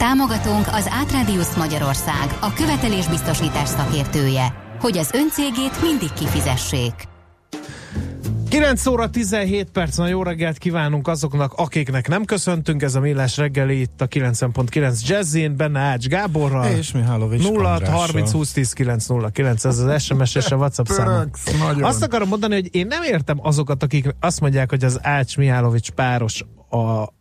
Támogatónk az Átrádiusz Magyarország, a követelésbiztosítás szakértője, hogy az öncégét mindig kifizessék. 9 óra 17 perc, na jó reggelt kívánunk azoknak, akiknek nem köszöntünk, ez a Millás reggeli itt a 90.9 Jazzin, benne Ács Gáborral. És Mihálovics 0 30 20 10 9 0 9, ez az SMS és a WhatsApp szám. Azt akarom mondani, hogy én nem értem azokat, akik azt mondják, hogy az Ács Mihálovics páros a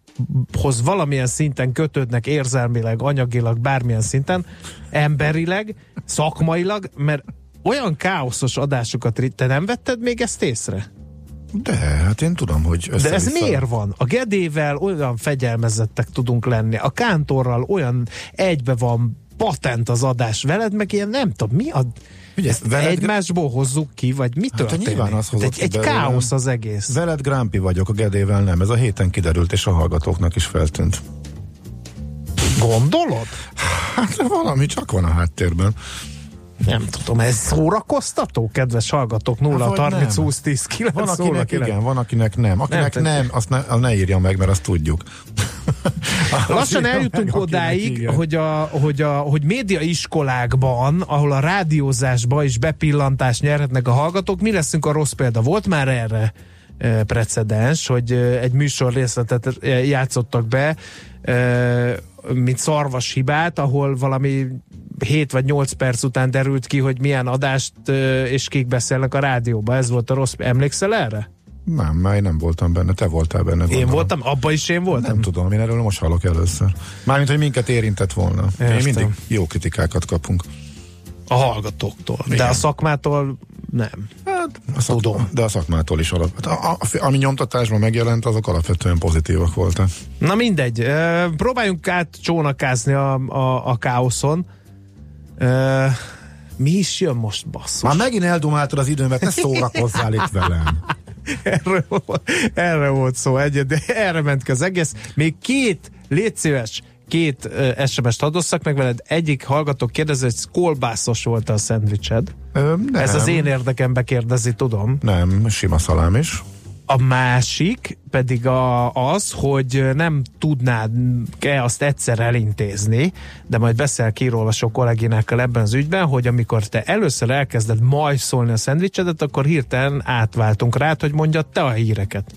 hoz valamilyen szinten kötődnek érzelmileg, anyagilag, bármilyen szinten, emberileg, szakmailag, mert olyan káoszos adásokat, te nem vetted még ezt észre? De, hát én tudom, hogy De ez miért van? A Gedével olyan fegyelmezettek tudunk lenni, a Kántorral olyan egybe van patent az adás veled, meg ilyen nem tudom, mi a... Ugye, ezt veled... egymásból hozzuk ki, vagy mi hát történik? Nyilván az egy, egy káosz az egész. Veled Grampi vagyok, a Gedével nem. Ez a héten kiderült, és a hallgatóknak is feltűnt. Gondolod? Hát valami csak van a háttérben. Nem tudom, ez szórakoztató, kedves hallgatók, 0 hát, 30 20 10 9 Van akinek 0, igen, van akinek nem. Akinek nem, nem azt ne, ne írja meg, mert azt tudjuk. Lassan eljutunk odáig, hogy, a, hogy, a, hogy média iskolákban, ahol a rádiózásba is bepillantást nyerhetnek a hallgatók, mi leszünk a rossz példa? Volt már erre e, precedens, hogy e, egy műsor részletet e, játszottak be, mint szarvas hibát, ahol valami 7 vagy 8 perc után derült ki, hogy milyen adást és kik beszélnek a rádióba. Ez volt a rossz. Emlékszel erre? Nem, már nem voltam benne, te voltál benne. Gondolom. Én voltam, abba is én voltam? Nem tudom, én erről most hallok először. Mármint, hogy minket érintett volna. Értem. Én mindig jó kritikákat kapunk. A hallgatóktól. Igen. De a szakmától nem. Hát, a szak, Tudom. De a szakmától is alap. Hát a, a, ami nyomtatásban megjelent, azok alapvetően pozitívak voltak. Na mindegy. Próbáljunk át csónakázni a, a, a káoszon. Mi is jön most, basszus? Már megint eldumáltad az időmet, ne szórakozzál itt velem. erre, erre volt szó egyet, de erre ment ki az egész. Még két, légy szíves, két uh, SMS-t adosszak meg veled. Egyik hallgató kérdezi, hogy kolbászos volt a szendvicsed. Ö, nem. Ez az én érdekembe kérdezi, tudom. Nem, sima szalám is. A másik pedig a, az, hogy nem tudnád-e azt egyszer elintézni, de majd beszél kirolvasó kolléginákkal ebben az ügyben, hogy amikor te először elkezded majd szólni a szendvicsedet, akkor hirtelen átváltunk rá, hogy mondja te a híreket.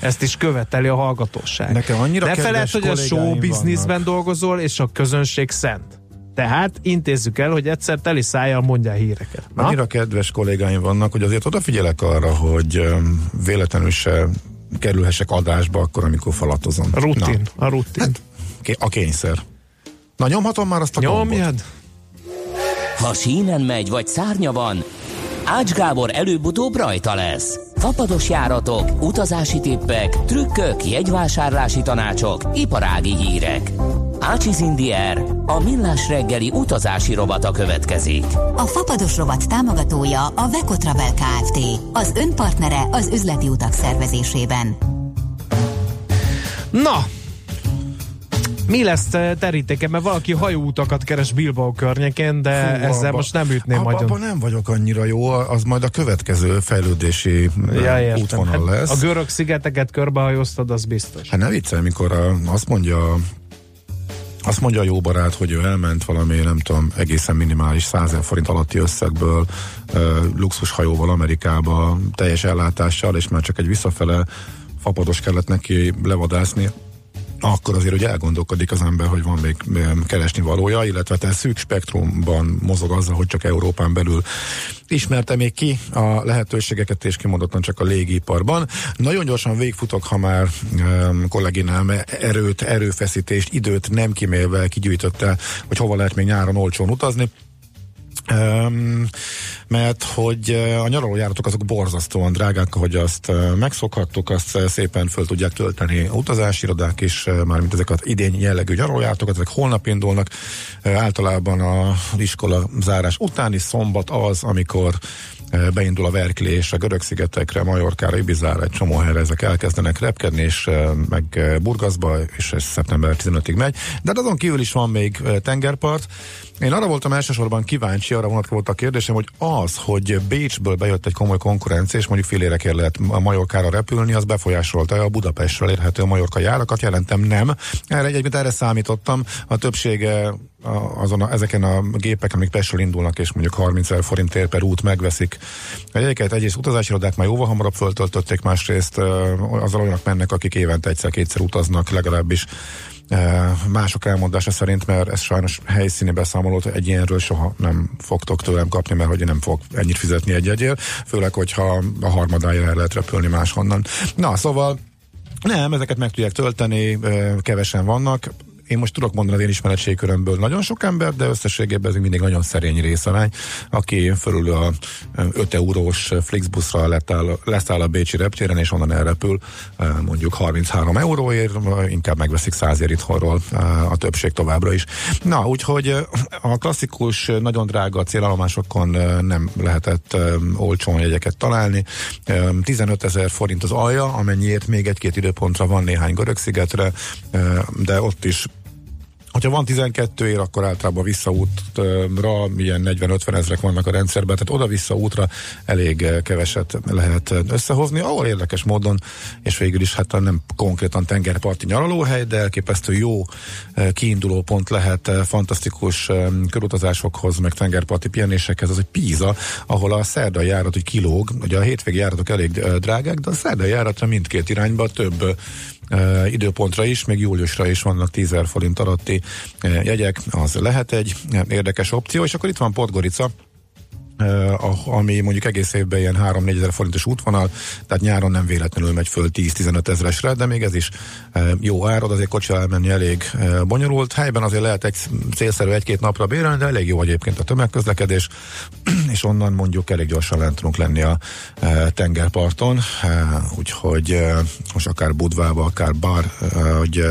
Ezt is követeli a hallgatóság. Nekem annyira Ne feled, hogy a show businessben dolgozol, és a közönség szent. Tehát intézzük el, hogy egyszer teli szájjal mondja a híreket. Na? Annyira kedves kollégáim vannak, hogy azért odafigyelek arra, hogy véletlenül se kerülhessek adásba akkor, amikor falatozom. A rutin, Na. a rutin. Hát, a kényszer. Na nyomhatom már azt a Nyomjad. Gombot? Ha sínen megy, vagy szárnya van, Ács Gábor előbb-utóbb rajta lesz. Fapados járatok, utazási tippek, trükkök, jegyvásárlási tanácsok, iparági hírek. Ácsiz Indier, a millás reggeli utazási robata következik. A Fapados rovat támogatója a Vekotravel Kft. Az önpartnere az üzleti utak szervezésében. Na, mi lesz terítéke, mert valaki hajóutakat keres Bilbao környékén, de Fú, ezzel abba, most nem ütném abba, nagyon. Abban nem vagyok annyira jó, az majd a következő fejlődési ja, útvonal hát lesz. A görög szigeteket körbehajóztad, az biztos. Hát ne viccelj, mikor a, azt mondja azt mondja a jó barát, hogy ő elment valami, nem tudom, egészen minimális 100 forint alatti összegből luxushajóval Amerikába, teljes ellátással, és már csak egy visszafele fapados kellett neki levadászni, akkor azért hogy elgondolkodik az ember, hogy van még keresni valója, illetve te szűk spektrumban mozog azzal, hogy csak Európán belül ismerte még ki a lehetőségeket, és kimondottan csak a légiparban. Nagyon gyorsan végfutok, ha már um, kolléginám erőt, erőfeszítést, időt nem kimélve kigyűjtötte, hogy hova lehet még nyáron olcsón utazni Um, mert hogy a nyaralójáratok azok borzasztóan drágák, ahogy azt megszokhattuk, azt szépen föl tudják tölteni utazási irodák is, mármint ezek az idén jellegű nyaralójáratokat, ezek holnap indulnak. Általában a iskola zárás utáni szombat az, amikor beindul a verklés a Görög-szigetekre, Majorkára, Ibizára, egy csomó helyre ezek elkezdenek repkedni, és meg Burgaszba, és ez szeptember 15-ig megy. De hát azon kívül is van még tengerpart. Én arra voltam elsősorban kíváncsi, arra vonatkozott a kérdésem, hogy az, hogy Bécsből bejött egy komoly konkurencia, és mondjuk félérekért lehet a Majorkára repülni, az befolyásolta a Budapestről érhető Majorka járakat, jelentem nem. Erre egyébként erre számítottam, a többsége azon a, ezeken a gépeken, amik Pestről indulnak, és mondjuk 30 ezer forintért per út megveszik. Egyébként egyrészt utazási irodák már jóval hamarabb föltöltötték, másrészt azzal olyanok mennek, akik évente egyszer-kétszer utaznak, legalábbis mások elmondása szerint, mert ez sajnos helyszíni beszámolót egy ilyenről soha nem fogtok tőlem kapni, mert hogy nem fog ennyit fizetni egy egyél, főleg, hogyha a harmadájára el lehet repülni máshonnan. Na, szóval nem, ezeket meg tudják tölteni, kevesen vannak én most tudok mondani az én ismeretségkörömből nagyon sok ember, de összességében ez mindig nagyon szerény részarány, aki fölül a 5 eurós Flixbuszra letáll, leszáll a Bécsi reptéren, és onnan elrepül mondjuk 33 euróért, inkább megveszik 100 ér itthonról a többség továbbra is. Na, úgyhogy a klasszikus, nagyon drága célállomásokon nem lehetett olcsón jegyeket találni. 15 ezer forint az alja, amennyiért még egy-két időpontra van néhány görög-szigetre, de ott is Hogyha van 12 ér, akkor általában visszaútra ilyen 40-50 ezrek vannak a rendszerben, tehát oda-vissza útra elég eh, keveset lehet összehozni, ahol érdekes módon, és végül is hát nem konkrétan tengerparti nyaralóhely, de elképesztő jó eh, kiinduló pont lehet eh, fantasztikus körutazásokhoz, meg tengerparti pihenésekhez, az egy Píza, ahol a szerdai járat hogy kilóg, ugye a hétvégi járatok elég drágák, de a szerdai járatra mindkét irányba több időpontra is, még júliusra is vannak 10 forint alatti jegyek, az lehet egy érdekes opció, és akkor itt van Podgorica, ami mondjuk egész évben ilyen 3-4 ezer forintos útvonal, tehát nyáron nem véletlenül megy föl 10-15 ezeresre, de még ez is jó árad, azért kocsi elmenni elég bonyolult. Helyben azért lehet egy célszerű egy-két napra bérelni, de elég jó egyébként a tömegközlekedés, és onnan mondjuk elég gyorsan lent tudunk lenni a tengerparton, úgyhogy most akár Budvába, akár Bar, hogy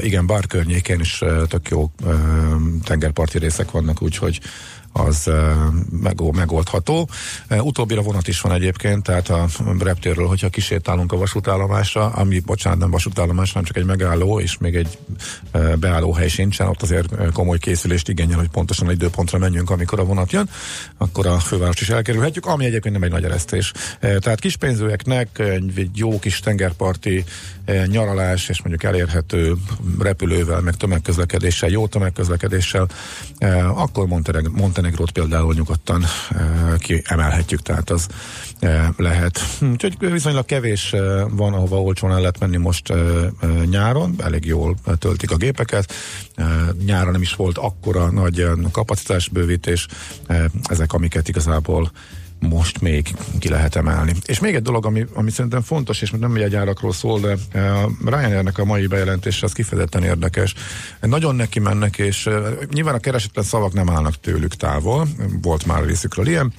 igen, bár környékén is tök jó tengerparti részek vannak, úgyhogy az megoldható. Utóbbira vonat is van egyébként, tehát a reptérről, hogyha kisétálunk a vasútállomásra, ami, bocsánat, nem vasútállomás, hanem csak egy megálló, és még egy beálló hely sincsen, ott azért komoly készülést igényel, hogy pontosan időpontra menjünk, amikor a vonat jön, akkor a főváros is elkerülhetjük, ami egyébként nem egy nagy eresztés. Tehát kispénzőeknek egy jó kis tengerparti nyaralás, és mondjuk elérhető repülővel, meg tömegközlekedéssel, jó tömegközlekedéssel, akkor Montenegro, Montenegrót például nyugodtan kiemelhetjük, tehát az lehet. Hm, úgyhogy viszonylag kevés van, ahova olcsón el lehet menni most nyáron, elég jól töltik a gépeket. Nyáron nem is volt akkora nagy kapacitásbővítés, ezek amiket igazából most még ki lehet emelni. És még egy dolog, ami, ami szerintem fontos, és nem egy árakról szól, de a Ryanairnek a mai bejelentése az kifejezetten érdekes. Nagyon neki mennek, és eh, nyilván a keresetlen szavak nem állnak tőlük távol, volt már részükről ilyen,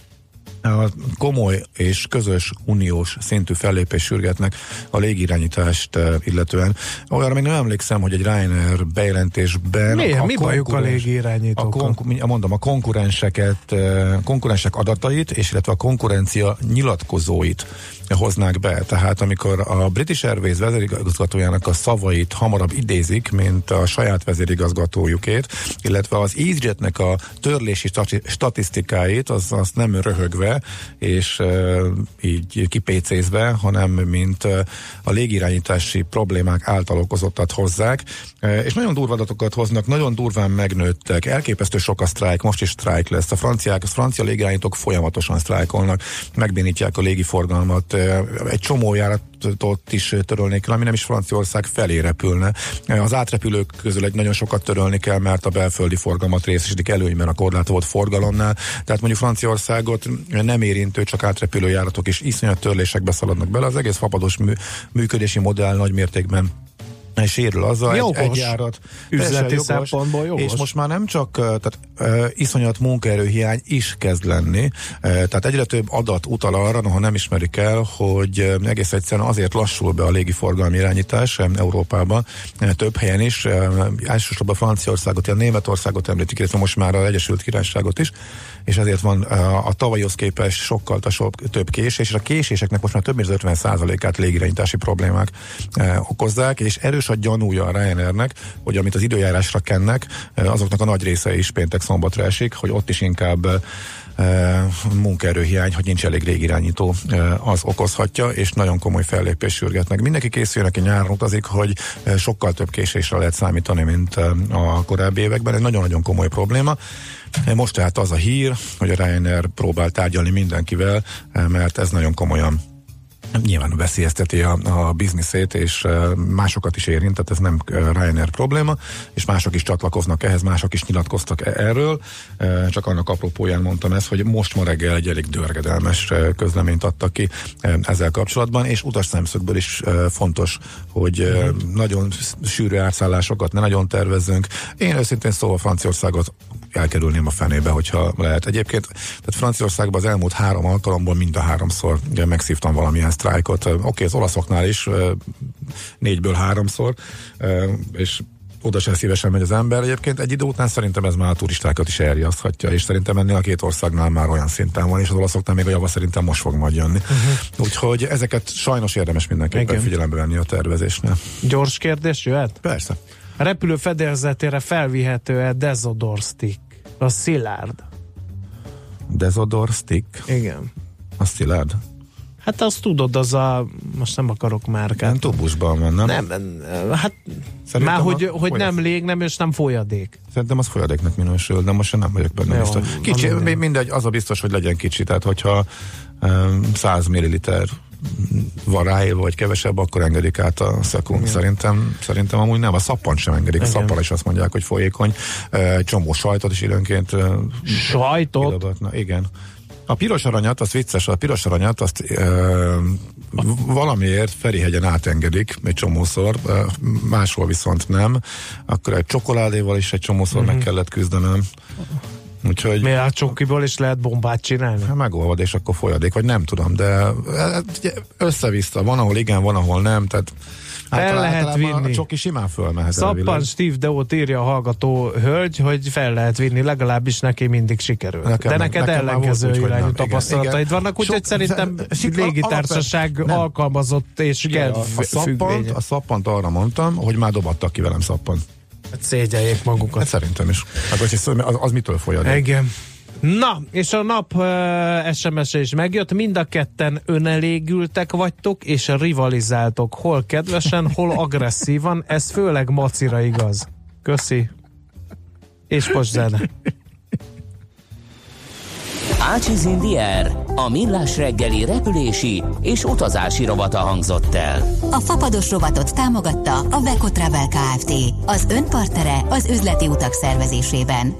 komoly és közös uniós szintű fellépés sürgetnek a légirányítást uh, illetően. Olyanra még nem emlékszem, hogy egy Ryanair bejelentésben... A Mi bajuk a légirányítókkal? A konku- mondom, a konkurenseket, uh, konkurensek adatait, és illetve a konkurencia nyilatkozóit hoznák be. Tehát amikor a British Airways vezérigazgatójának a szavait hamarabb idézik, mint a saját vezérigazgatójukét, illetve az EasyJetnek a törlési statisztikáit, az, az nem röhögve, és így kipécézve, hanem mint a légirányítási problémák által okozottat hozzák, és nagyon durva adatokat hoznak, nagyon durván megnőttek, elképesztő sok a sztrájk, most is sztrájk lesz. A franciák, a francia légirányítók folyamatosan sztrájkolnak, megbénítják a légiforgalmat, egy csomó járatot is törölni kell, ami nem is Franciaország felé repülne. Az átrepülők közül egy nagyon sokat törölni kell, mert a belföldi forgalmat részesítik előnyben a korlátozott forgalomnál. Tehát mondjuk Franciaországot nem érintő, csak átrepülő járatok is iszonyat törlésekbe szaladnak bele. Az egész fapados mű, működési modell nagy mértékben sérül azzal jogos. egy, egy járat. Üzleti jogos, szempontból jogos. És most már nem csak tehát, uh, iszonyat munkaerőhiány is kezd lenni, tehát egyre több adat utal arra, noha nem ismerik el, hogy egész egyszerűen azért lassul be a légiforgalmi irányítás Európában, több helyen is, uh, elsősorban Franciaországot, a Németországot említik, illetve most már az Egyesült Királyságot is, és ezért van uh, a tavalyhoz képest sokkal több késés, és a késéseknek most már több mint 50%-át légirányítási problémák okozzák, és erős a gyanúja a Ryanairnek, hogy amit az időjárásra kennek, uh, azoknak a nagy része is péntek szombatra esik, hogy ott is inkább munkaerőhiány, hogy nincs elég légirányító, az okozhatja, és nagyon komoly fellépés sürgetnek. Mindenki készül, aki nyáron utazik, hogy sokkal több késésre lehet számítani, mint a korábbi években. Ez nagyon-nagyon komoly probléma. Most tehát az a hír, hogy a Ryanair próbál tárgyalni mindenkivel, mert ez nagyon komolyan nyilván veszélyezteti a, a bizniszét, és másokat is érint, tehát ez nem Ryanair probléma, és mások is csatlakoznak ehhez, mások is nyilatkoztak e- erről, csak annak apropóján mondtam ezt, hogy most ma reggel egy elég dörgedelmes közleményt adtak ki ezzel kapcsolatban, és utas szemszögből is fontos, hogy nagyon sűrű átszállásokat ne nagyon tervezzünk. Én őszintén szóval Franciaországot elkerülném a fenébe, hogyha lehet. Egyébként, tehát Franciaországban az elmúlt három alkalomból mind a háromszor megszívtam valamilyen sztrájkot. Oké, okay, az olaszoknál is négyből háromszor, és oda sem szívesen megy az ember. Egyébként egy idő után szerintem ez már a turistákat is elriaszthatja, és szerintem ennél a két országnál már olyan szinten van, és az olaszoknál még a java szerintem most fog majd jönni. Uh-huh. Úgyhogy ezeket sajnos érdemes mindenképpen Igen. figyelembe venni a tervezésnél. Gyors kérdés jöhet? Persze. A repülő fedélzetére felvihető-e Dezodor stick? A szilárd. Dezodor stick? Igen. A szilárd? Hát azt tudod, az a, most nem akarok már. Nem tubusban van, nem? Nem, hát Szerintem már, hogy, a, hogy nem lég, nem, és nem folyadék. Szerintem az folyadéknak minősül, de most nem vagyok benne Jó, biztos. Kicsi, mindegy, az a biztos, hogy legyen kicsi, tehát hogyha um, 100 milliliter van ráélve, vagy kevesebb, akkor engedik át a szekund. Szerintem, szerintem amúgy nem, a szappan sem engedik. Igen. A szappan is azt mondják, hogy folyékony. Csomó sajtot is időnként. Sajtot? Ilogatna. Igen. A piros aranyat, az vicces, a piros aranyat azt ö, valamiért Ferihegyen átengedik egy csomószor, máshol viszont nem. Akkor egy csokoládéval is egy csomószor mm-hmm. meg mhm. kellett küzdenem. Úgyhogy... Miért a csokiból is lehet bombát csinálni? Hát megolvad, és akkor folyadék, vagy nem tudom, de össze-vissza. Van, ahol igen, van, ahol nem, tehát fel lehet vinni. A csoki simán fölmehet. Szappan Steve Deot írja a hallgató hölgy, hogy fel lehet vinni, legalábbis neki mindig sikerül. Nekem, De neked nekem ellenkező volt, irányú tapasztalataid vannak, úgyhogy szerintem légitársaság alkalmazott és kedv a, szappant, a szappant arra mondtam, hogy már dobattak ki velem szappant. Hát szégyeljék magukat. Hát szerintem is. Hát, hogy az, az mitől folyad? Igen. Na, és a nap uh, SMS-e is megjött, mind a ketten önelégültek vagytok, és rivalizáltok, hol kedvesen, hol agresszívan, ez főleg macira igaz. Köszi. És most zene. Ácsiz Indier, a millás reggeli repülési és utazási rovata hangzott el. A fapados rovatot támogatta a Beko Travel Kft. Az önpartere az üzleti utak szervezésében.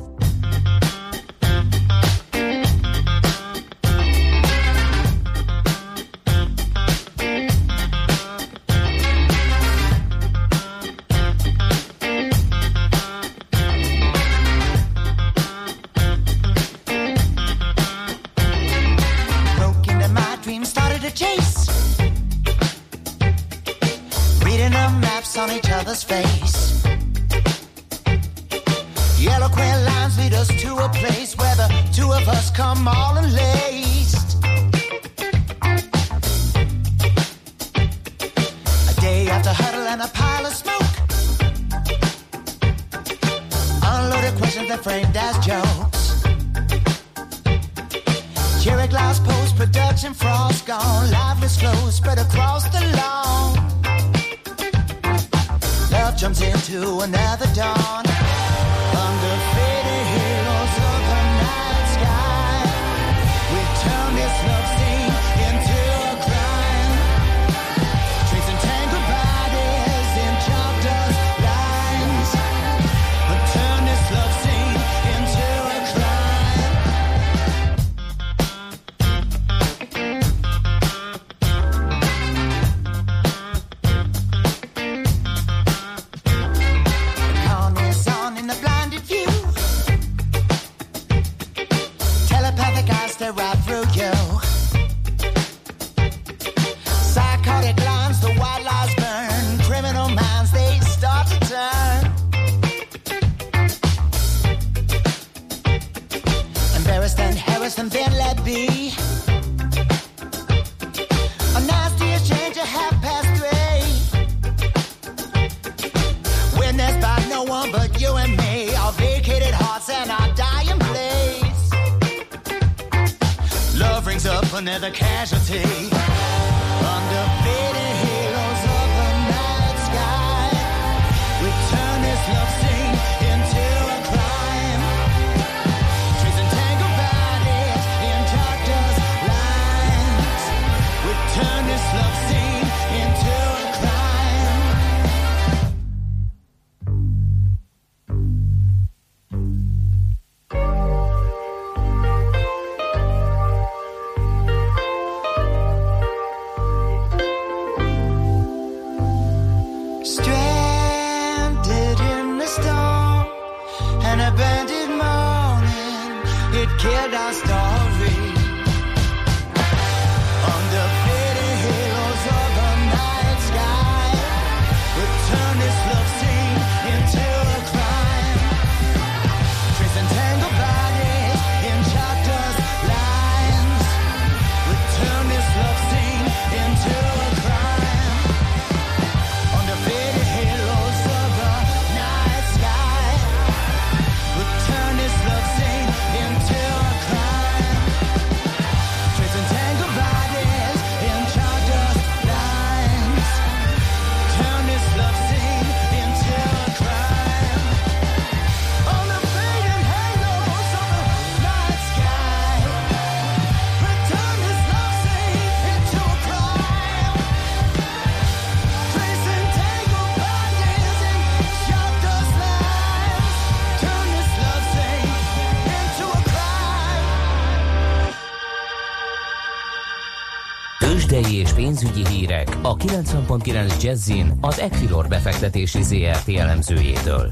Tőzsdei és pénzügyi hírek a 90.9 Jazzin az Equilor befektetési ZRT elemzőjétől.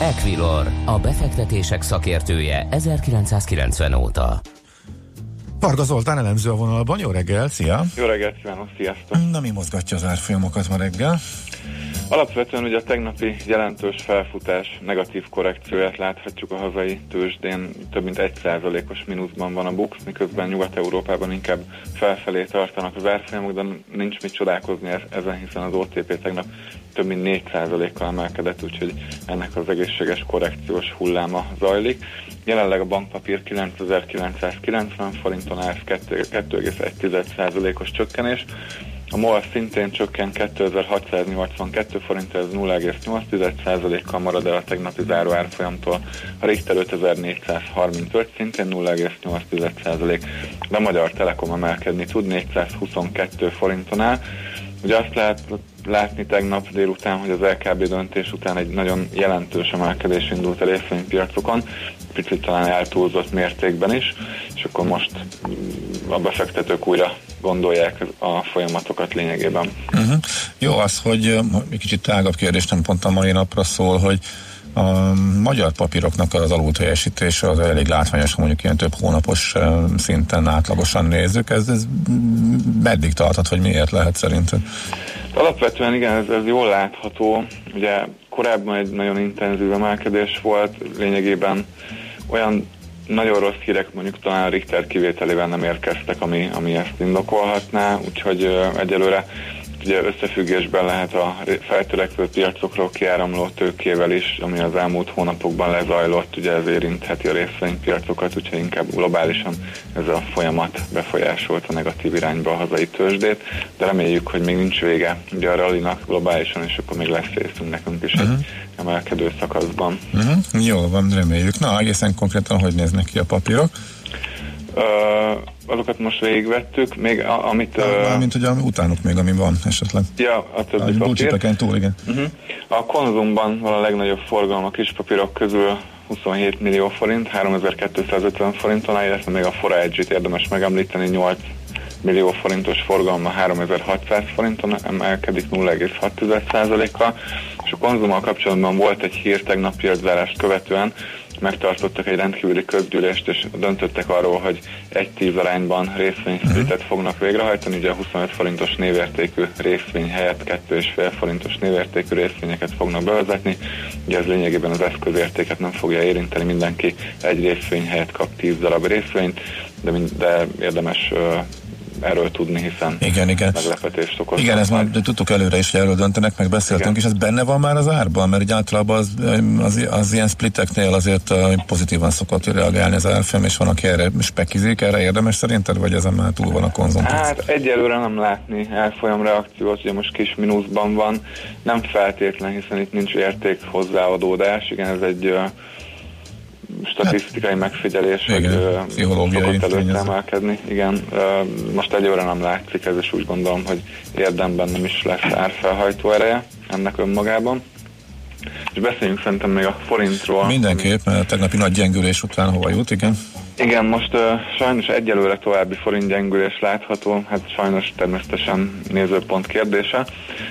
Equilor, a befektetések szakértője 1990 óta. Varga Zoltán elemző a vonalban, jó reggel, szia! Jó reggelt kívánok, sziasztok! Na mi mozgatja az árfolyamokat ma reggel? Alapvetően ugye a tegnapi jelentős felfutás negatív korrekcióját láthatjuk a hazai tőzsdén, több mint 1%-os mínuszban van a BUX, miközben Nyugat-Európában inkább felfelé tartanak az árfolyamok, de nincs mit csodálkozni ezen, hiszen az OTP tegnap több mint 4%-kal emelkedett, úgyhogy ennek az egészséges korrekciós hulláma zajlik. Jelenleg a bankpapír 9990 forinton áll, ez 2,1%-os csökkenés. A MOL szintén csökken 2682 forint, ez 0,8%-kal marad el a tegnapi záró árfolyamtól. A Richter 5435 szintén 0,8%, de Magyar Telekom emelkedni tud 422 forinton áll. Ugye azt lehet látni tegnap délután, hogy az LKB döntés után egy nagyon jelentős emelkedés indult a részvénypiacokon, picit talán eltúlzott mértékben is, és akkor most a befektetők újra gondolják a folyamatokat lényegében. Uh-huh. Jó az, hogy egy kicsit tágabb kérdés, nem pont a mai napra szól, hogy a magyar papíroknak az alulteljesítése az elég látványos, ha mondjuk ilyen több hónapos szinten átlagosan nézzük. Ez, ez meddig tarthat, hogy miért lehet szerinted? Alapvetően igen, ez, ez jól látható. Ugye korábban egy nagyon intenzív emelkedés volt, lényegében olyan nagyon rossz hírek mondjuk talán a Richter kivételével nem érkeztek, ami, ami ezt indokolhatná, úgyhogy egyelőre ugye összefüggésben lehet a feltörekvő piacokról kiáramló tőkével is, ami az elmúlt hónapokban lezajlott, ugye ez érintheti a részvénypiacokat, úgyhogy inkább globálisan ez a folyamat befolyásolta negatív irányba a hazai tőzsdét, de reméljük, hogy még nincs vége ugye a rallinak globálisan, és akkor még lesz részünk nekünk is uh-huh. egy emelkedő szakaszban. Uh-huh. Jó van, reméljük. Na, egészen konkrétan hogy néznek ki a papírok? Ö, azokat most végigvettük, még a, amit... ö, Mármint, a, utánuk még, ami van esetleg. ja, a többi A papír. túl, igen. Uh-huh. A konzumban van a legnagyobb forgalom a kispapírok közül 27 millió forint, 3250 forinton illetve még a Forage-t érdemes megemlíteni, 8 millió forintos forgalma 3600 forinton emelkedik 0,6%-kal, és a konzummal kapcsolatban volt egy hír tegnap piaczárást követően, megtartottak egy rendkívüli közgyűlést, és döntöttek arról, hogy egy tíz arányban részvénysplitet fognak végrehajtani, ugye 25 forintos névértékű részvény helyett 2,5 forintos névértékű részvényeket fognak bevezetni. Ugye ez lényegében az eszközértéket nem fogja érinteni, mindenki egy részvény helyett kap 10 darab részvényt, de, mind, de érdemes erről tudni, hiszen Igen, igen. meglepetést okoz. Igen, ez már tudtuk előre is, hogy erről döntenek, meg beszéltünk, Igen. és ez benne van már az árban, mert így általában az, az, az ilyen spliteknél azért uh, pozitívan szokott reagálni az árfolyam, és van, aki erre spekizik, erre érdemes szerinted, vagy ezen már túl van a konzum? Hát egyelőre nem látni elfolyam reakciót, ugye most kis mínuszban van, nem feltétlen, hiszen itt nincs érték hozzáadódás, igen, ez egy ö, statisztikai Hát, igen, hogy ö, pszichológiai szokott előtt emelkedni, igen, most egyelőre nem látszik ez, és úgy gondolom, hogy érdemben nem is lesz árfelhajtó ereje ennek önmagában. És beszéljünk szerintem még a forintról. Mindenképp, mert a tegnapi nagy gyengülés után hova jut, igen? Igen, most uh, sajnos egyelőre további forint gyengülés látható, hát sajnos természetesen nézőpont kérdése.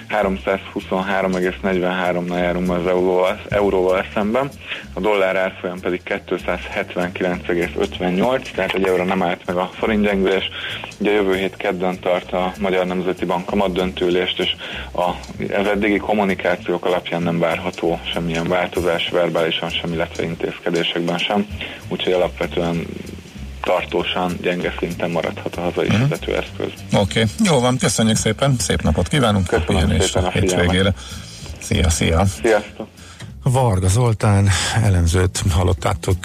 323,43-nal járunk az euróval, euróval szemben, a dollár árfolyam pedig 279,58, tehát egy euró nem állt meg a forint gyengülés. Ugye jövő hét kedden tart a Magyar Nemzeti Bank kamatdöntőülést, és a, az eddigi kommunikációk alapján nem várható semmilyen változás verbálisan sem, illetve intézkedésekben sem, úgyhogy alapvetően tartósan gyenge szinten maradhat a hazai uh-huh. fizetőeszköz. Oké, okay. jó van, köszönjük szépen, szép napot kívánunk, Köszönöm szépen a hétvégére. Szia, szia! Sziasztok! Varga Zoltán elemzőt hallottátok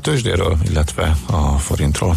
tőzsdéről, illetve a forintról.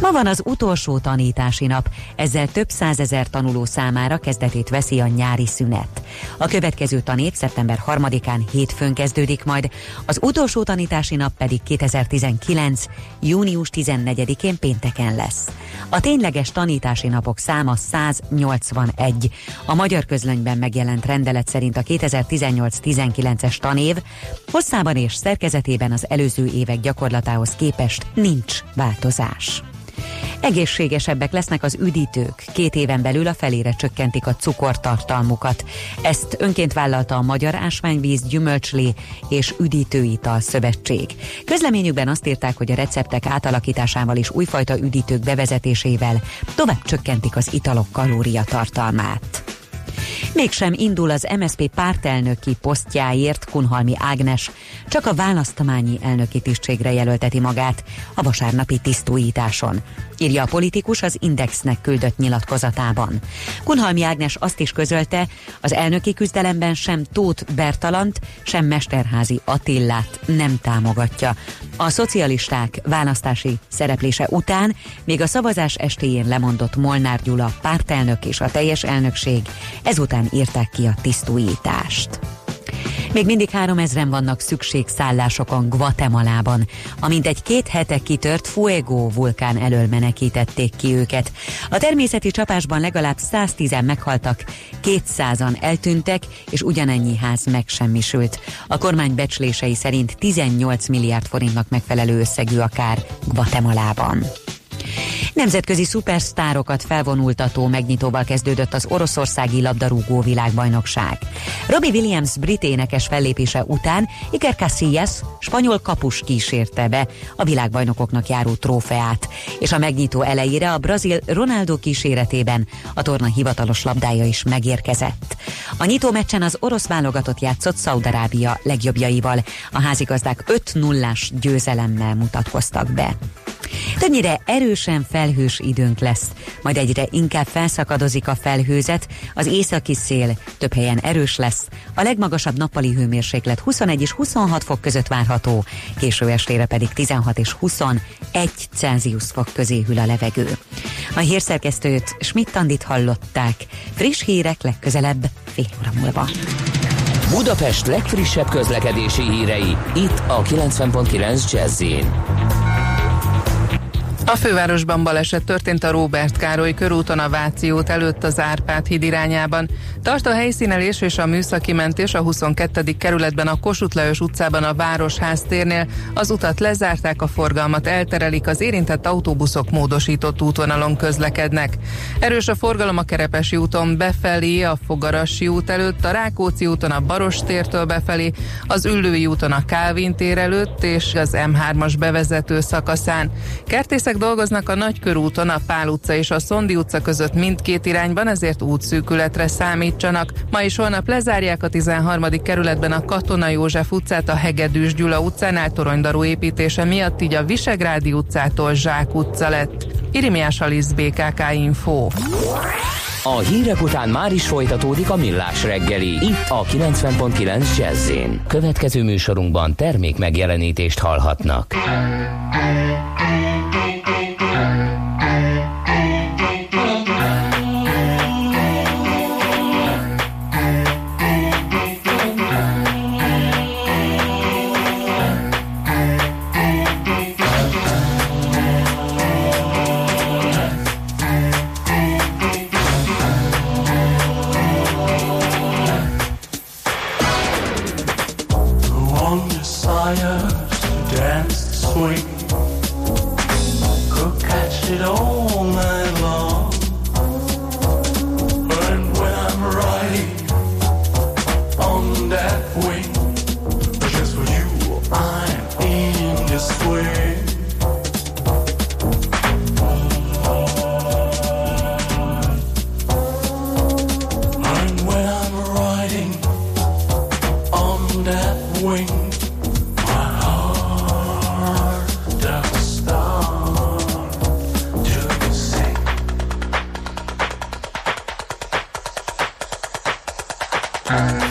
Ma van az utolsó tanítási nap, ezzel több százezer tanuló számára kezdetét veszi a nyári szünet. A következő tanét szeptember 3-án hétfőn kezdődik majd, az utolsó tanítási nap pedig 2019. június 14-én pénteken lesz. A tényleges tanítási napok száma 181. A magyar közlönyben megjelent rendelet szerint a 2018-19-es tanév hosszában és szerkezetében az előző évek gyakorlatához képest nincs változás. Egészségesebbek lesznek az üdítők, két éven belül a felére csökkentik a cukortartalmukat. Ezt önként vállalta a Magyar Ásványvíz, Gyümölcslé és Üdítőital Szövetség. Közleményükben azt írták, hogy a receptek átalakításával és újfajta üdítők bevezetésével tovább csökkentik az italok kalóriatartalmát. Mégsem indul az MSZP pártelnöki posztjáért Kunhalmi Ágnes, csak a választományi elnöki tisztségre jelölteti magát a vasárnapi tisztújításon, írja a politikus az Indexnek küldött nyilatkozatában. Kunhalmi Ágnes azt is közölte, az elnöki küzdelemben sem Tóth Bertalant, sem Mesterházi Attillát nem támogatja. A szocialisták választási szereplése után még a szavazás estéjén lemondott Molnár Gyula pártelnök és a teljes elnökség ezután írták ki a tisztújítást. Még mindig három ezren vannak szükségszállásokon Guatemalában, amint egy két hete kitört Fuego vulkán elől menekítették ki őket. A természeti csapásban legalább 110-en meghaltak, 200-an eltűntek, és ugyanennyi ház megsemmisült. A kormány becslései szerint 18 milliárd forintnak megfelelő összegű a kár Guatemalában. Nemzetközi szupersztárokat felvonultató megnyitóval kezdődött az oroszországi labdarúgó világbajnokság. Robbie Williams brit énekes fellépése után Iker Casillas spanyol kapus kísérte be a világbajnokoknak járó trófeát, és a megnyitó elejére a brazil Ronaldo kíséretében a torna hivatalos labdája is megérkezett. A nyitó meccsen az orosz válogatott játszott Szaudarábia legjobbjaival. A házigazdák 5-0-ás győzelemmel mutatkoztak be. Többnyire erősen felhős időnk lesz, majd egyre inkább felszakadozik a felhőzet, az északi szél több helyen erős lesz, a legmagasabb nappali hőmérséklet 21 és 26 fok között várható, késő estére pedig 16 és 21 Celsius fok közé hűl a levegő. A hírszerkesztőt Schmidt-Tandit hallották. Friss hírek legközelebb fél óra múlva. Budapest legfrissebb közlekedési hírei, itt a 90.9 jazz A fővárosban baleset történt a Róbert Károly körúton a Váci út előtt az Árpád híd irányában. Tart a helyszínelés és a műszaki mentés a 22. kerületben a Kossuth Lajos utcában a Városház térnél. Az utat lezárták, a forgalmat elterelik, az érintett autóbuszok módosított útvonalon közlekednek. Erős a forgalom a Kerepesi úton befelé, a Fogarassi út előtt, a Rákóczi úton a Baros tértől befelé, az Üllői úton a Kálvin tér előtt és az M3-as bevezető szakaszán. Kertészek dolgoznak a Nagykörúton, a Pál utca és a Szondi utca között mindkét irányban, ezért útszűkületre számítsanak. Ma és holnap lezárják a 13. kerületben a Katona József utcát, a Hegedűs Gyula utcánál toronydarú építése miatt, így a Visegrádi utcától Zsák utca lett. Irimiás Alisz BKK Info. A hírek után már is folytatódik a millás reggeli, itt a 90.9 jazz Következő műsorunkban termék megjelenítést hallhatnak.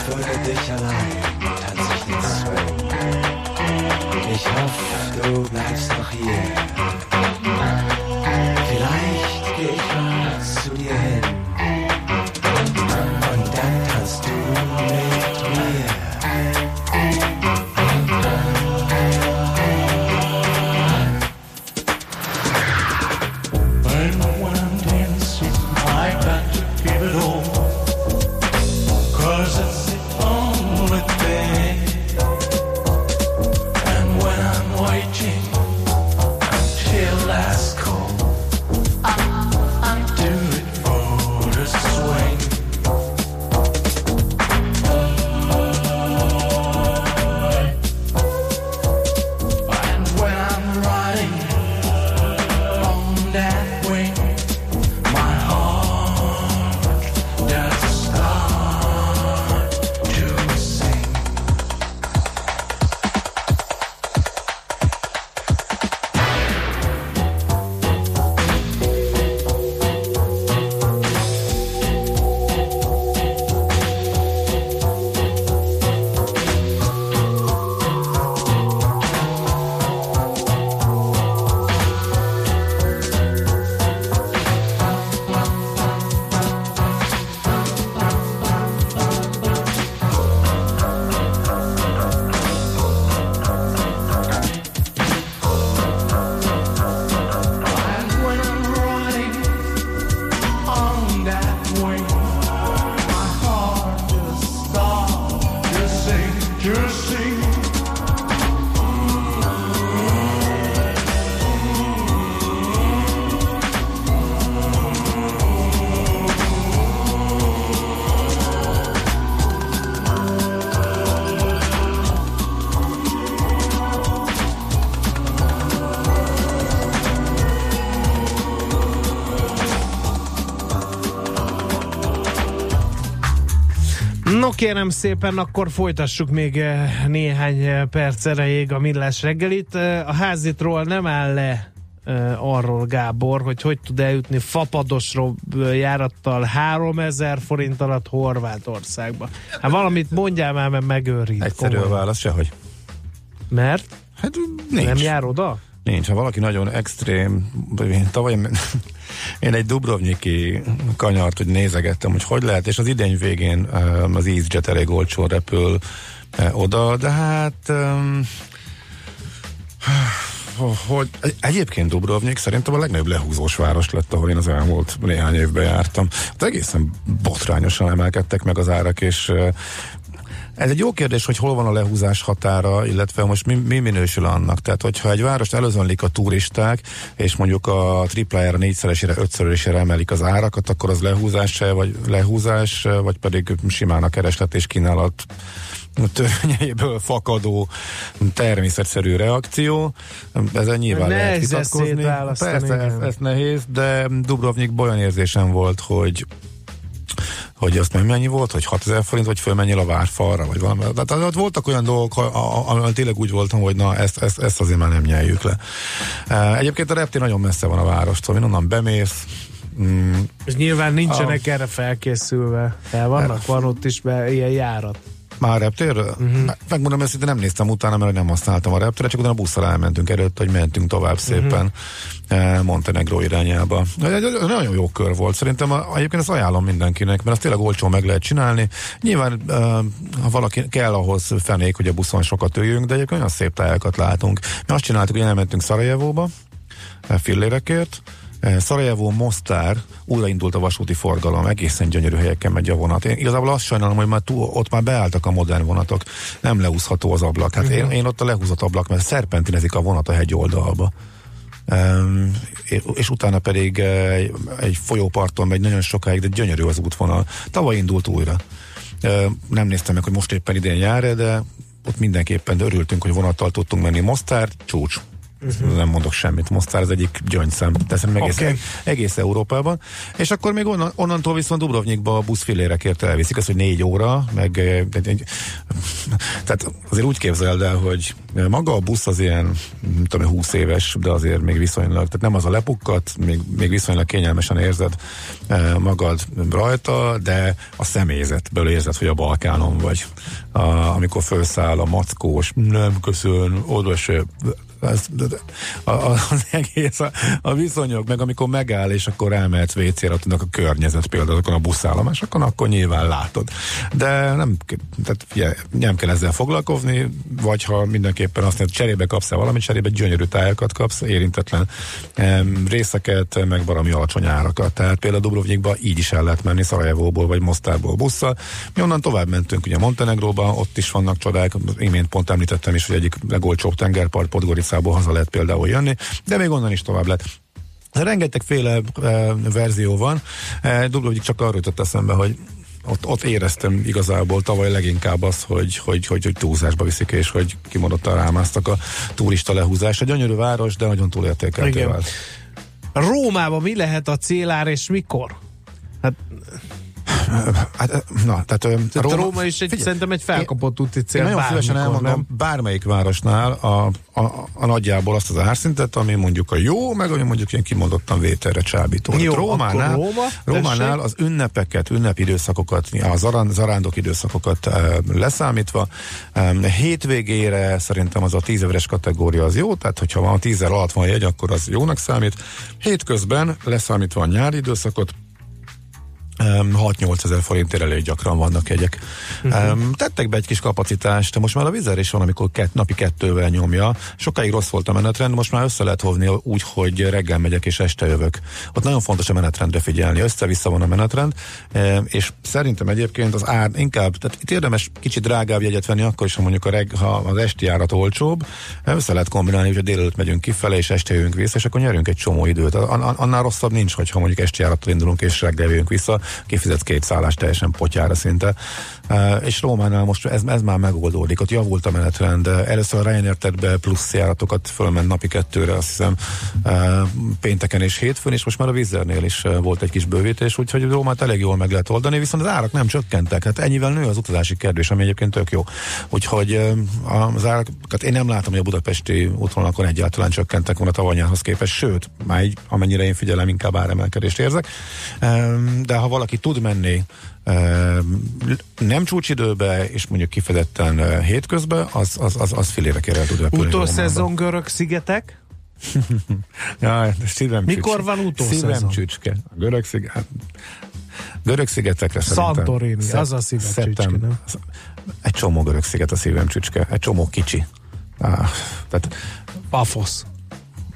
Für dich allein tanz ich den Swing. Ich hoffe, du bleibst noch hier. Vielleicht geh ich mal zu dir kérem szépen, akkor folytassuk még eh, néhány eh, perc erejéig a millás reggelit. Eh, A házitról nem áll le arról Gábor, hogy hogy tud eljutni fapadosról járattal 3000 forint alatt Horvátországba. Hát valamit mondjál már, mert megőrít. Egyszerű a komolyan. válasz, sehogy. Mert? Hát nincs. Nem jár oda? Nincs. Ha valaki nagyon extrém, tavaly én egy Dubrovniki kanyart, hogy nézegettem, hogy hogy lehet, és az idény végén um, az EasyJet elég olcsón repül uh, oda, de hát um, hogy egyébként Dubrovnik szerintem a legnagyobb lehúzós város lett, ahol én az elmúlt néhány évben jártam. Hát egészen botrányosan emelkedtek meg az árak, és uh, ez egy jó kérdés, hogy hol van a lehúzás határa, illetve most mi, mi minősül annak. Tehát, hogyha egy várost előzönlik a turisták, és mondjuk a triplájára, négyszeresére, ötszörösére emelik az árakat, akkor az lehúzás, vagy lehúzás, vagy pedig simán a kereslet és kínálat törvényeiből fakadó természetszerű reakció. Ezen nyilván Nehéz lehet ezt vitatkozni. szétválasztani, Persze, ez, ez nehéz, de Dubrovnik olyan érzésem volt, hogy hogy azt meg mennyi volt, hogy 6000 forint, vagy fölmenjél a várfalra, vagy valami. Tehát ott voltak olyan dolgok, amivel tényleg úgy voltam, hogy na, ezt, ezt, ezt azért már nem nyeljük le. E, Egyébként a reptér nagyon messze van a várostól, mint onnan bemész, mm, És nyilván nincsenek erre felkészülve. El vannak, van ott is be, ilyen járat. Már reptérről? Uh-huh. Megmondom őszintén, nem néztem utána, mert nem használtam a repteret, csak utána busszal elmentünk előtt, hogy mentünk tovább szépen uh-huh. Montenegro irányába. Egy, nagyon jó kör volt. Szerintem a, egyébként ezt ajánlom mindenkinek, mert azt tényleg olcsón meg lehet csinálni. Nyilván, uh, ha valaki kell ahhoz fenék, hogy a buszon sokat üljünk, de egyébként olyan szép tájakat látunk. Mi azt csináltuk, hogy elmentünk Szarajevóba, fillérekért, Szarajevó, Mostár, újraindult a vasúti forgalom, egészen gyönyörű helyeken megy a vonat. Én igazából azt sajnálom, hogy már túl, ott már beálltak a modern vonatok, nem leúszható az ablak. Hát én, én ott a lehúzott ablak, mert szerpentinezik a vonat a hegy oldalba. Um, és utána pedig egy, egy folyóparton megy nagyon sokáig, de gyönyörű az útvonal. Tavaly indult újra. Uh, nem néztem meg, hogy most éppen idén jár de ott mindenképpen örültünk, hogy vonattal tudtunk menni. Mostár, csúcs. Uh-huh. Nem mondok semmit. Mostár az egyik gyöngyszem. Teszem egész, Oké. okay. egész Európában. És akkor még onnan, onnantól viszont Dubrovnikba a buszfilérekért elviszik, az, hogy négy óra, meg eh, egy, egy, tehát azért úgy képzeld el, hogy maga a busz az ilyen, nem tudom, 20 éves, de azért még viszonylag, tehát nem az a lepukkat, még, még viszonylag kényelmesen érzed eh, magad rajta, de a személyzetből érzed, hogy a Balkánon vagy. A, amikor felszáll a mackós, nem köszön, oda se ez, a, az egész, a, a viszonyok, meg amikor megáll, és akkor elmehetsz WC-re, ott a környezet például azokon a buszállomásokon, akkor nyilván látod. De nem, tehát, figyelj, nem kell ezzel foglalkozni, vagy ha mindenképpen azt mondod, cserébe kapsz -e valamit, cserébe gyönyörű tájakat kapsz, érintetlen em, részeket, meg valami alacsony árakat. Tehát például Dubrovnikba így is el lehet menni Szarajevóból, vagy Mostárból busszal. Mi onnan tovább mentünk, ugye Montenegróba, ott is vannak csodák, imént pont említettem is, hogy egyik legolcsóbb tengerpart Podgoricából haza lehet például jönni, de még onnan is tovább lehet. Rengetegféle e, verzió van. E, Dubrovnik csak arról jutott eszembe, hogy ott, ott éreztem igazából tavaly leginkább az, hogy, hogy, hogy, hogy túlzásba viszik, és hogy kimondottan rámáztak a turista lehúzás. A gyönyörű város, de nagyon túlértékelté Igen. vált. Rómában mi lehet a célár és mikor? Hát, Hát, na, tehát ö, Róma, Róma is egy, figyelj, szerintem egy felkapott úti Én cél. nagyon szívesen elmondom nem? bármelyik városnál a, a, a nagyjából azt az árszintet, ami mondjuk a jó, meg ami mondjuk ilyen kimondottan vételre csábító. Jó, Tehát Rómánál, Róma, Rómánál tessék. az ünnepeket, ünnepidőszakokat, a zarán, zarándok időszakokat e, leszámítva, e, hétvégére szerintem az a tízeveres kategória az jó, tehát hogyha van tízer alatt van jegy, akkor az jónak számít. Hétközben leszámítva a nyári időszakot, 6-8 ezer forintért elég gyakran vannak jegyek. Uh-huh. Tettek be egy kis kapacitást, most már a vizer is van, amikor kett, napi kettővel nyomja. Sokáig rossz volt a menetrend, most már össze lehet hovni úgy, hogy reggel megyek és este jövök. Ott nagyon fontos a menetrendre figyelni, össze-vissza van a menetrend, és szerintem egyébként az ár inkább, tehát itt érdemes kicsit drágább jegyet venni, akkor is, ha mondjuk a reg, ha az esti járat olcsóbb, össze lehet kombinálni, hogy délelőtt megyünk kifele, és este jövünk vissza, és akkor nyerünk egy csomó időt. An- an- annál rosszabb nincs, hogyha mondjuk esti járattal indulunk, és reggel jövünk vissza. Kifizetsz két szállást teljesen potyára szinte. És Rómánál most ez, ez már megoldódik, ott javult a menetrend. Először a Ryanair tett be plusz járatokat, fölment napi kettőre, azt hiszem pénteken és hétfőn, és most már a Vizernél is volt egy kis bővítés, úgyhogy Rómát elég jól meg lehet oldani, viszont az árak nem csökkentek. Hát ennyivel nő az utazási kérdés, ami egyébként tök jó. Úgyhogy az árakat én nem látom, hogy a budapesti útvonalakon egyáltalán csökkentek volna tavaly nyárhoz képest, sőt, már így, amennyire én figyelem, inkább áremelkedést érzek. De ha valaki tud menni nem csúcsidőbe, és mondjuk kifejezetten hétközben, az, az, az, az filére kell tud repülni. Utószezon görög szigetek? ja, szívem Mikor csücske. van utószezon? Szívem csücske. A görög sziget. Görög szigetekre Santorini, szerintem. az a szívem csücske, nem? Egy csomó görög sziget a szívem csücske. Egy csomó kicsi. Ah, tehát Pafosz.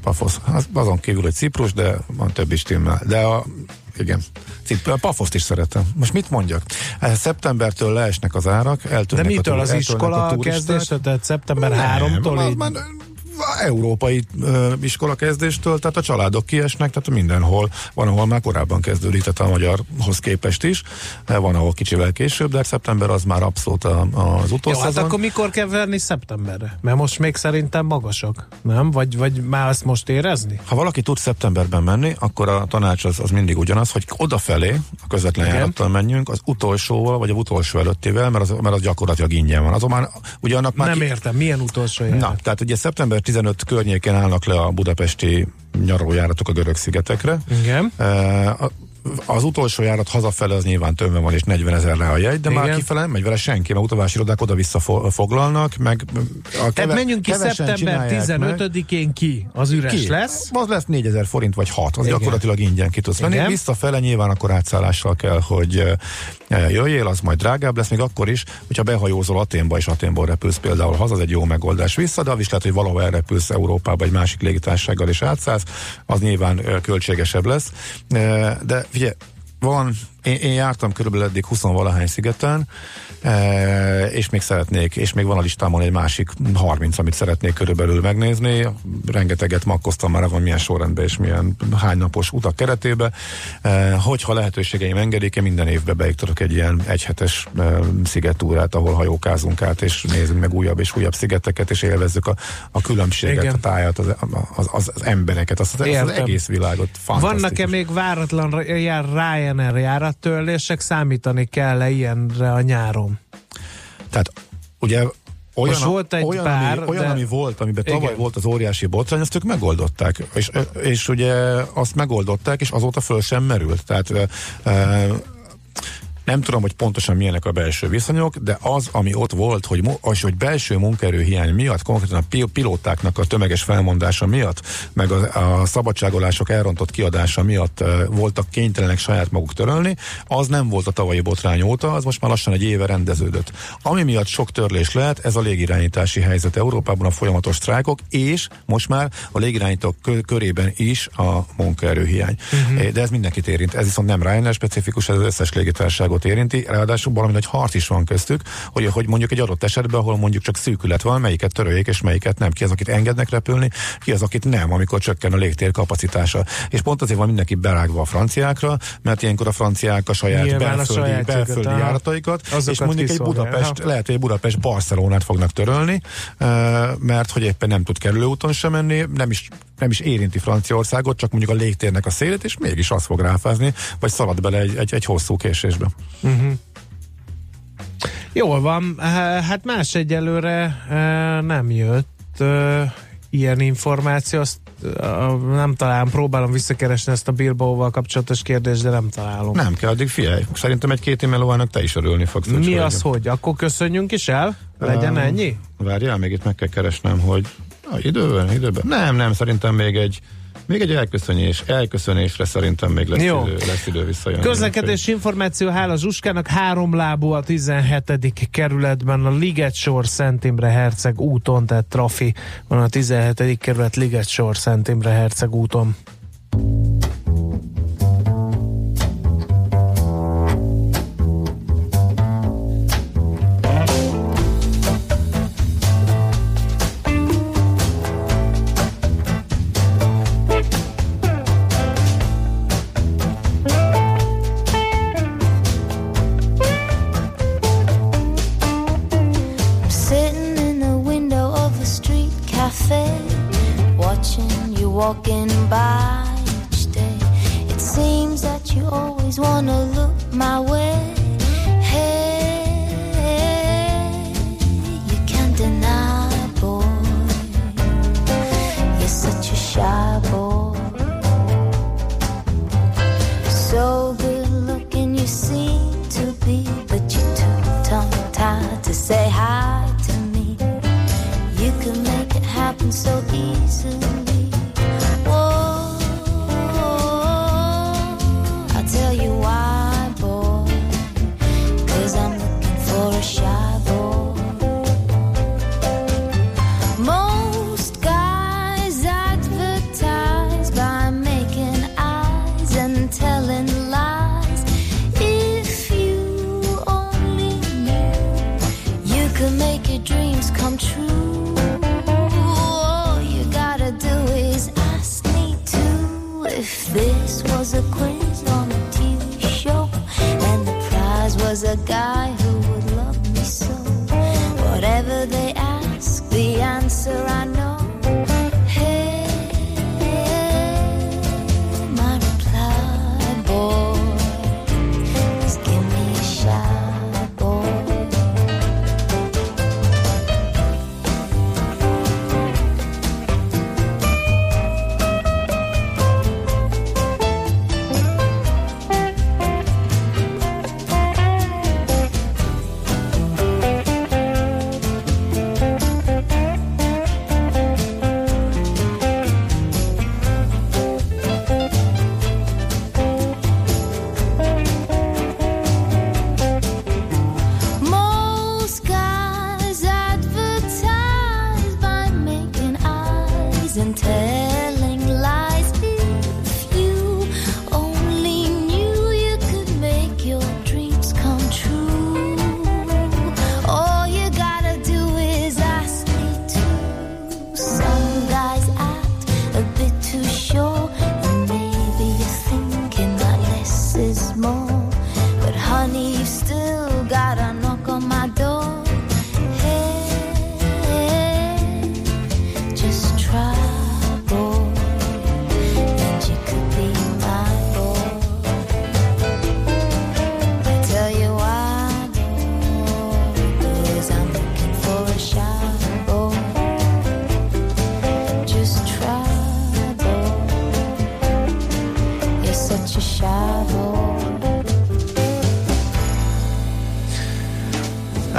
Pafosz. Az, azon kívül, hogy Ciprus, de van több is stimmel. De a igen. A Pafoszt is szeretem. Most mit mondjak? Szeptembertől leesnek az árak, eltűnnek De mitől a, az iskola kezdéstől, tehát szeptember 3-tól így? Európai ö, iskola kezdéstől, tehát a családok kiesnek, tehát mindenhol van, ahol már korábban kezdődik, tehát a magyarhoz képest is, van, ahol kicsivel később, de szeptember az már abszolút az utolsó. Hát akkor mikor kell verni szeptemberre? Mert most még szerintem magasak, nem? Vagy, vagy már ezt most érezni? Ha valaki tud szeptemberben menni, akkor a tanács az, az mindig ugyanaz, hogy odafelé, a közvetlen járattal menjünk, az utolsóval, vagy a utolsó előttivel, mert az, mert az gyakorlatilag ingyen van. Azon már, ugye annak már Nem ki... értem, milyen utolsó járat? Na, tehát ugye szeptember 15 környéken állnak le a budapesti nyaralójáratok a görög szigetekre. Igen. Uh, az utolsó járat hazafele az nyilván tömve van, és 40 ezer le a jegy, de Igen. már kifele nem megy vele senki, mert utavási irodák oda-vissza fo- foglalnak, meg a Tehát keve- menjünk ki szeptember csinálják meg. 15-én ki, az üres Ki? lesz. Az lesz 4000 forint vagy 6, az Igen. gyakorlatilag ingyen ki tudsz venni. Visszafele nyilván akkor átszállással kell, hogy jöjjél, az majd drágább lesz, még akkor is, hogyha behajózol Aténba és Aténból repülsz például haza, az egy jó megoldás vissza, de az is lehet, hogy valahol elrepülsz Európába egy másik légitársággal és átszállsz, az nyilván költségesebb lesz. De figyelj, van, én, én jártam körülbelül eddig 20 valahány szigeten, e, és még szeretnék, és még van a listámon egy másik 30, amit szeretnék körülbelül megnézni. Rengeteget makkoztam már, van milyen sorrendben és milyen hány napos utak keretébe. E, hogyha lehetőségeim engedik, én minden évben beiktatok egy ilyen egyhetes e, szigetúrát, ahol hajókázunk át, és nézzünk meg újabb és újabb szigeteket, és élvezzük a, a különbséget, Igen. a tájat, az, az, az, az embereket, azt, az, az egész világot. Vannak-e még váratlan ra- jár Ryanair járattörlések? Számítani kell-e ilyenre a nyáron? Tehát ugye olyan, Most volt egy olyan, pár, ami, olyan de- ami volt, amiben tavaly Igen. volt az óriási botrány, azt ők megoldották. És, és ugye azt megoldották, és azóta föl sem merült. Tehát e, nem tudom, hogy pontosan milyenek a belső viszonyok, de az, ami ott volt, hogy, az, hogy belső munkaerőhiány miatt, konkrétan a pi- pilótáknak a tömeges felmondása miatt, meg a, a szabadságolások elrontott kiadása miatt e, voltak kénytelenek saját maguk törölni, az nem volt a tavalyi botrány óta, az most már lassan egy éve rendeződött. Ami miatt sok törlés lehet, ez a légirányítási helyzet Európában, a folyamatos sztrájkok, és most már a légirányítók kö- körében is a munkaerőhiány. Uh-huh. De ez mindenkit érint. Ez viszont nem Ryanair specifikus, ez az összes légitárságot érinti, ráadásul valami nagy harc is van köztük, hogy, hogy mondjuk egy adott esetben, ahol mondjuk csak szűkület van, melyiket töröljék és melyiket nem. Ki az, akit engednek repülni, ki az, akit nem, amikor csökken a légtér kapacitása. És pont azért van mindenki berágva a franciákra, mert ilyenkor a franciák a saját Nyilván a belföldi, sajátjukat, belföldi aha. járataikat, és mondjuk egy Budapest, aha. lehet, hogy egy Budapest Barcelonát fognak törölni, mert hogy éppen nem tud kerülőúton sem menni, nem is, nem is érinti Franciaországot, csak mondjuk a légtérnek a szélét, és mégis azt fog ráfázni, vagy szalad bele egy, egy, egy hosszú késésbe. Jól van, hát más egyelőre nem jött ilyen információ, azt nem találom, próbálom visszakeresni ezt a Bilbaóval kapcsolatos kérdést, de nem találom. Nem kell, addig figyelj. Szerintem egy két melóának te is örülni fogsz. Mi úgyhogy- az, hogy? Akkor köszönjünk is el? Legyen Um, ennyi? Várjál, még itt meg kell keresnem, hogy a, időben, időben. Nem, nem, szerintem még egy még egy elköszönés, elköszönésre szerintem még lesz, Jó. idő, lesz idő visszajönni. Közlekedés információ hála Zsuskának három lábú a 17. kerületben a Liget Sor Szent Imre Herceg úton, tehát trafi van a 17. kerület Liget Sor Szent Imre Herceg úton.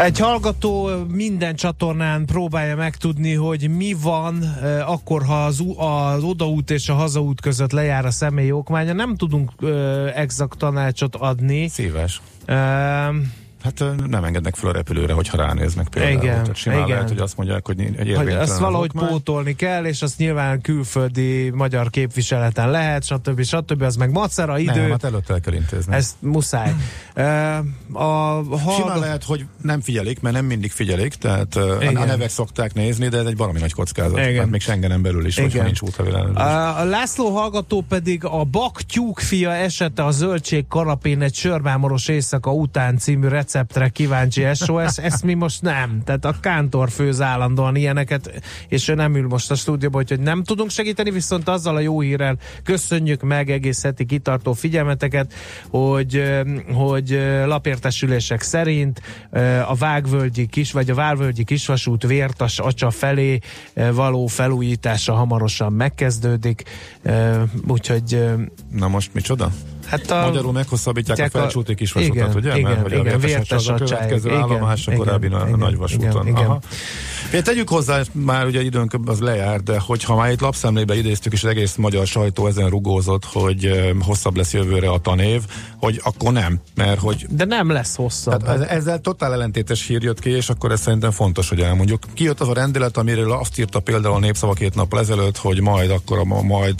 Egy hallgató minden csatornán próbálja megtudni, hogy mi van eh, akkor, ha az, az odaút és a hazaút között lejár a személyi okmánya. Nem tudunk eh, exakt tanácsot adni. Szíves. Eh, Hát nem engednek fel a repülőre, hogyha ránéznek például. Igen, Tehát simán igen. lehet, hogy azt mondják, hogy egy hogy ezt valahogy okmány. pótolni kell, és azt nyilván külföldi magyar képviseleten lehet, stb. stb. Az meg macera idő. Nem, hát előtte el kell intézni. Ezt muszáj. A Simán hallgat... lehet, hogy nem figyelik, mert nem mindig figyelik, tehát Igen. a nevek szokták nézni, de ez egy baromi nagy kockázat. Igen. Hát még Schengenen belül is, hogyha Igen. nincs útlevél. A László hallgató pedig a Bak tyúkfia esete a zöldség kanapén egy sörmámoros éjszaka után című receptre kíváncsi SOS, ezt mi most nem. Tehát a kántor főz állandóan ilyeneket, és ő nem ül most a stúdióban, úgyhogy nem tudunk segíteni, viszont azzal a jó hírrel köszönjük meg egész heti kitartó figyelmeteket, hogy, ö, hogy lapértesülések szerint a Vágvölgyi kis, vagy a Várvölgyi kisvasút vértas acsa felé való felújítása hamarosan megkezdődik, úgyhogy Na most micsoda? Hát a... Magyarul meghosszabbítják a a- felcsúti kisvasutat, igen, ugye? igen, Mert a igen, vértes a acsáig, következő igen, állomás a igen, korábbi igen, a igen, nagyvasúton. igen. Aha. Tegyük hozzá, már ugye időnk az lejár, de hogyha már itt lapszemlébe idéztük, és az egész magyar sajtó ezen rugózott, hogy hosszabb lesz jövőre a tanév, hogy akkor nem, mert hogy De nem lesz hosszabb. tehát ez- ezzel totál ellentétes hír jött ki, és akkor ez szerintem fontos, hogy elmondjuk. Kijött az a rendelet, amiről azt írta például a Népszava két nappal ezelőtt, hogy majd akkor a, majd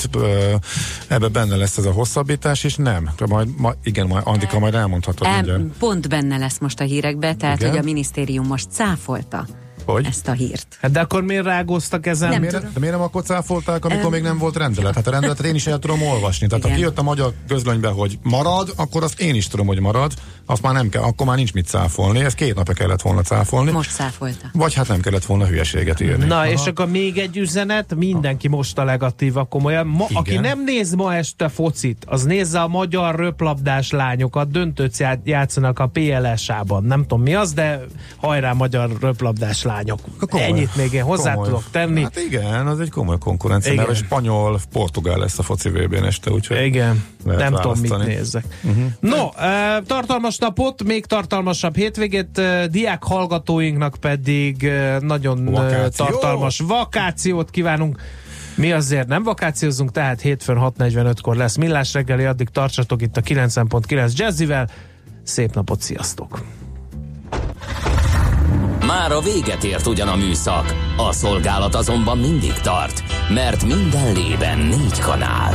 ebbe benne lesz ez a hosszabbítás, és nem. Majd, ma, igen, majd Andika majd elmondhatod mindjárt. pont benne lesz most a hírekbe, tehát Igen? hogy a minisztérium most cáfolta Hogy? ezt a hírt. Hát de akkor miért rágóztak ezen? Nem Miért, tudom. de miért nem akkor cáfolták, amikor még nem volt rendelet? Hát a rendeletet én is el tudom olvasni. Tehát Igen. ha kijött a magyar közlönybe, hogy marad, akkor azt én is tudom, hogy marad. Azt már nem kell, akkor már nincs mit cáfolni, ez két napja kellett volna cáfolni. Most száfolta. Vagy hát nem kellett volna hülyeséget írni. Na, és akkor még egy üzenet, mindenki most a legatíva komolyan. Ma, Igen. aki nem néz ma este focit, az nézze a magyar röplabdás lányokat, döntőt já- játszanak a PLS-ában. Nem tudom mi az, de hajrá magyar röplabdás lányok. Komoly. Ennyit még én hozzá Komoly. tudok tenni. Hát igen, az egy komoly konkurencia, Igen. mert a spanyol, portugál lesz a foci vb este, úgyhogy Igen, nem tudom, választani. mit nézzek. Uh-huh. No, eh, tartalmas napot, még tartalmasabb hétvégét, diák hallgatóinknak pedig nagyon Vakáció. tartalmas vakációt kívánunk. Mi azért nem vakációzunk, tehát hétfőn 6.45-kor lesz millás reggeli, addig tartsatok itt a 90.9 Jazzivel. Szép napot, sziasztok! Már a véget ért ugyan a műszak, a szolgálat azonban mindig tart, mert minden lében négy kanál.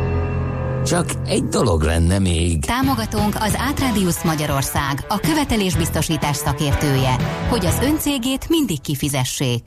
Csak egy dolog lenne még. Támogatónk az Átrádiusz Magyarország, a követelésbiztosítás szakértője, hogy az öncégét mindig kifizessék.